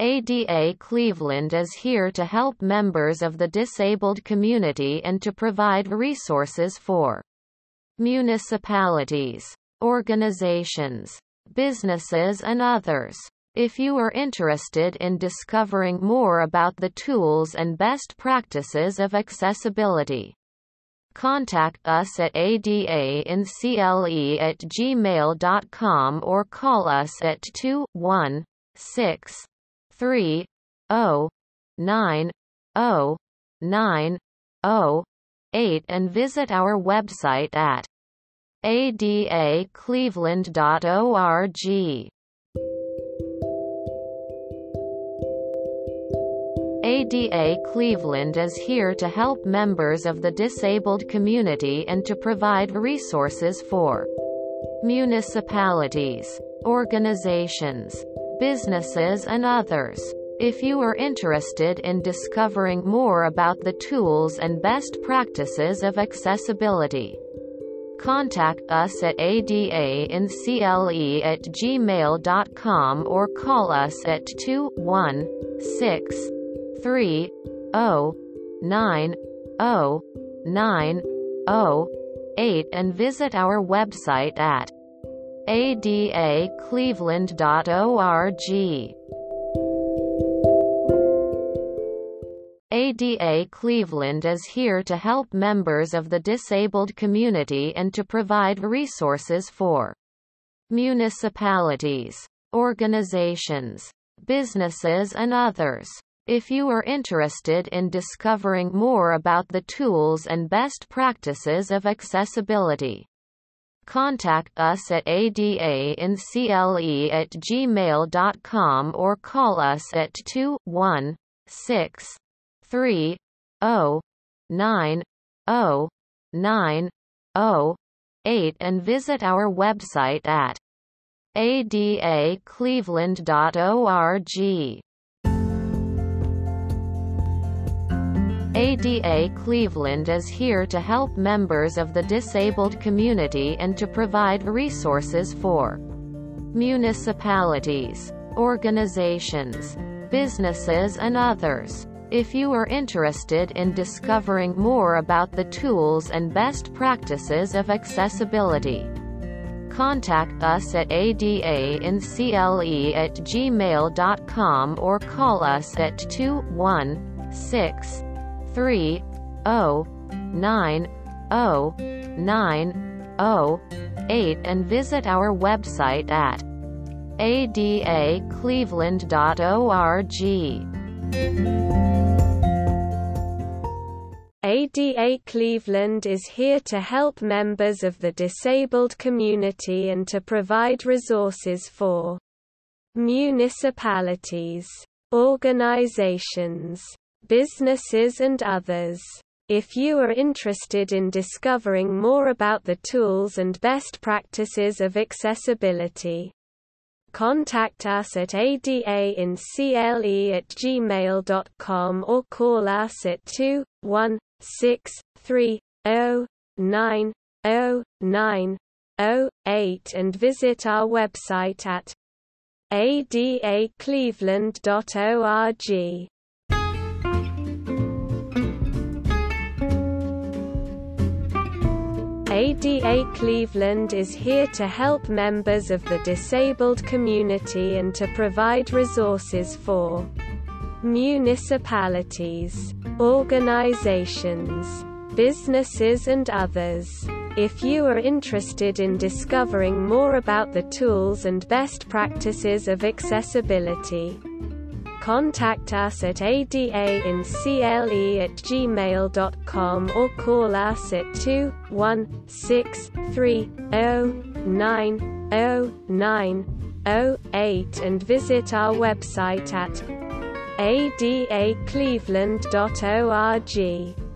ADA Cleveland is here to help members of the disabled community and to provide resources for municipalities, organizations, businesses and others. If you are interested in discovering more about the tools and best practices of accessibility, contact us at adaincle at gmail.com or call us at 216 three oh nine oh nine oh eight and visit our website at adacleveland.org. ADA Cleveland is here to help members of the disabled community and to provide resources for municipalities, organizations, businesses and others. If you are interested in discovering more about the tools and best practices of accessibility, contact us at adaincle at gmail.com or call us at 216 8 and visit our website at adacleveland.org. ADA Cleveland is here to help members of the disabled community and to provide resources for municipalities, organizations, businesses and others. If you are interested in discovering more about the tools and best practices of accessibility, contact us at adaincle at gmail.com or call us at 216 8 and visit our website at adacleveland.org. ADA Cleveland is here to help members of the disabled community and to provide resources for municipalities, organizations, businesses and others. If you are interested in discovering more about the tools and best practices of accessibility, contact us at adaincle at gmail.com or call us at 216 three oh nine oh nine oh eight and visit our website at adacleveland.org. ADA Cleveland is here to help members of the disabled community and to provide resources for municipalities, organizations, businesses and others. If you are interested in discovering more about the tools and best practices of accessibility, contact us at adaincle at gmail.com or call us at 21630909008 and visit our website at adacleveland.org. ADA Cleveland is here to help members of the disabled community and to provide resources for municipalities, organizations, businesses and others. If you are interested in discovering more about the tools and best practices of accessibility, Contact us at adaincle at gmail.com or call us at 21630909008 and visit our website at adacleveland.org.